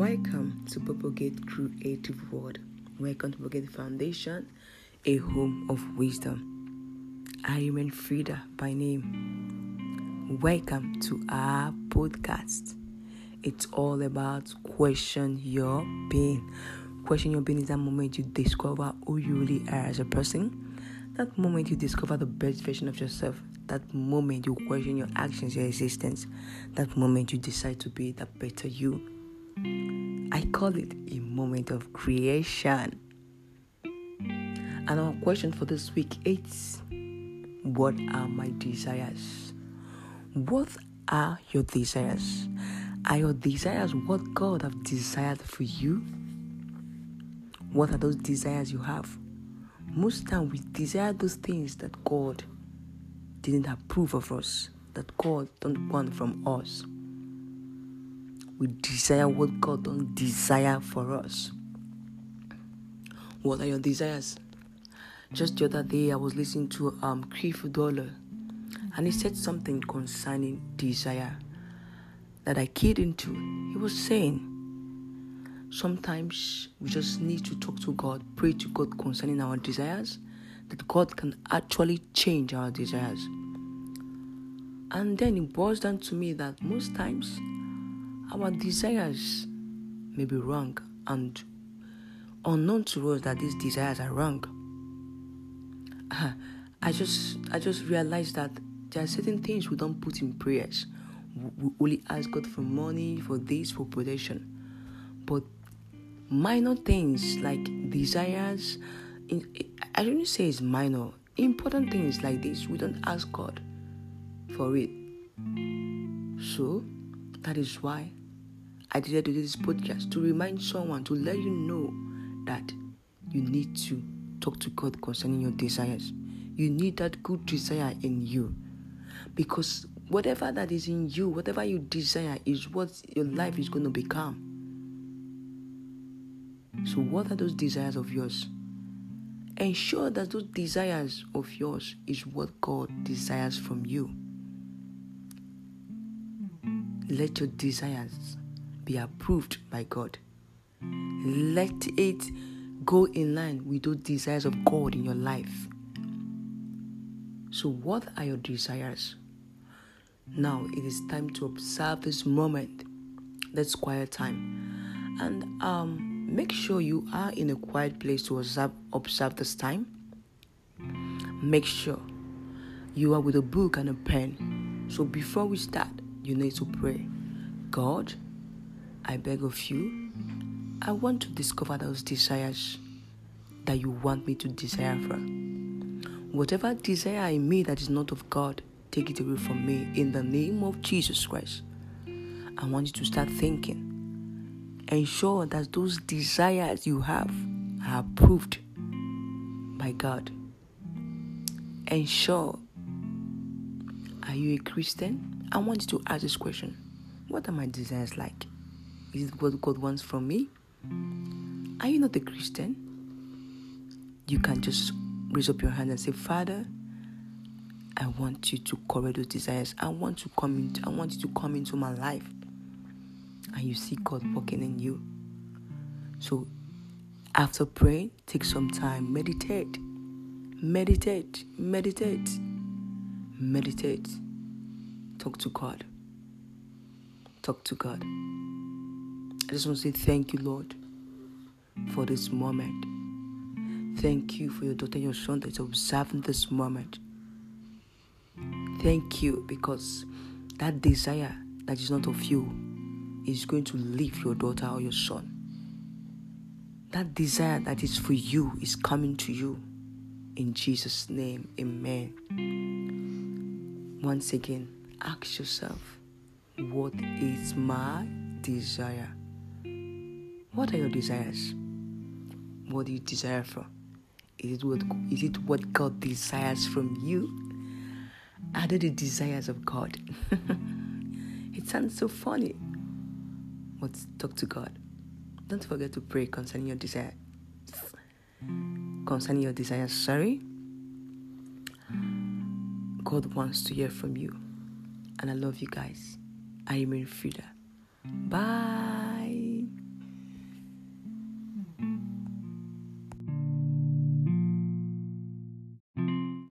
Welcome to Propagate Creative World. Welcome to Propagate Foundation, a home of wisdom. I am Frida by name. Welcome to our podcast. It's all about question your being. Question your being is that moment you discover who you really are as a person. That moment you discover the best version of yourself. That moment you question your actions, your existence. That moment you decide to be the better you. I call it a moment of creation. And our question for this week is What are my desires? What are your desires? Are your desires what God have desired for you? What are those desires you have? Most time we desire those things that God didn't approve of us, that God don't want from us. We desire what God don't desire for us. What are your desires? Just the other day, I was listening to um Creflo Dollar, and he said something concerning desire that I keyed into. He was saying, sometimes we just need to talk to God, pray to God concerning our desires, that God can actually change our desires. And then it boils down to me that most times our desires may be wrong and unknown to us that these desires are wrong. I just I just realized that there are certain things we don't put in prayers we only ask God for money, for this, for protection. But minor things like desires, I don't say it's minor. Important things like this, we don't ask God for it. So that is why I decided to do this podcast to remind someone to let you know that you need to talk to God concerning your desires. You need that good desire in you because whatever that is in you, whatever you desire, is what your life is going to become. So, what are those desires of yours? Ensure that those desires of yours is what God desires from you. Let your desires be approved by God. Let it go in line with those desires of God in your life. So, what are your desires? Now it is time to observe this moment. That's quiet time. And um, make sure you are in a quiet place to observe, observe this time. Make sure you are with a book and a pen. So before we start, you need to pray. God, I beg of you, I want to discover those desires that you want me to desire for. Whatever desire in me that is not of God, Take it away from me in the name of Jesus Christ. I want you to start thinking. Ensure that those desires you have are approved by God. Ensure. Are you a Christian? I want you to ask this question What are my desires like? Is it what God wants from me? Are you not a Christian? You can just raise up your hand and say, Father, I want you to correct those desires. I want to come into I want you to come into my life. And you see God working in you. So after praying, take some time, meditate. Meditate, meditate, meditate. Talk to God. Talk to God. I just want to say thank you, Lord, for this moment. Thank you for your daughter, your son that's observing this moment. Thank you because that desire that is not of you is going to leave your daughter or your son. That desire that is for you is coming to you. In Jesus' name, amen. Once again, ask yourself, what is my desire? What are your desires? What do you desire for? Is it what, is it what God desires from you? Are they the desires of God? it sounds so funny. But talk to God. Don't forget to pray concerning your desire. Concerning your desires, sorry. God wants to hear from you. And I love you guys. I remain Frida. Bye.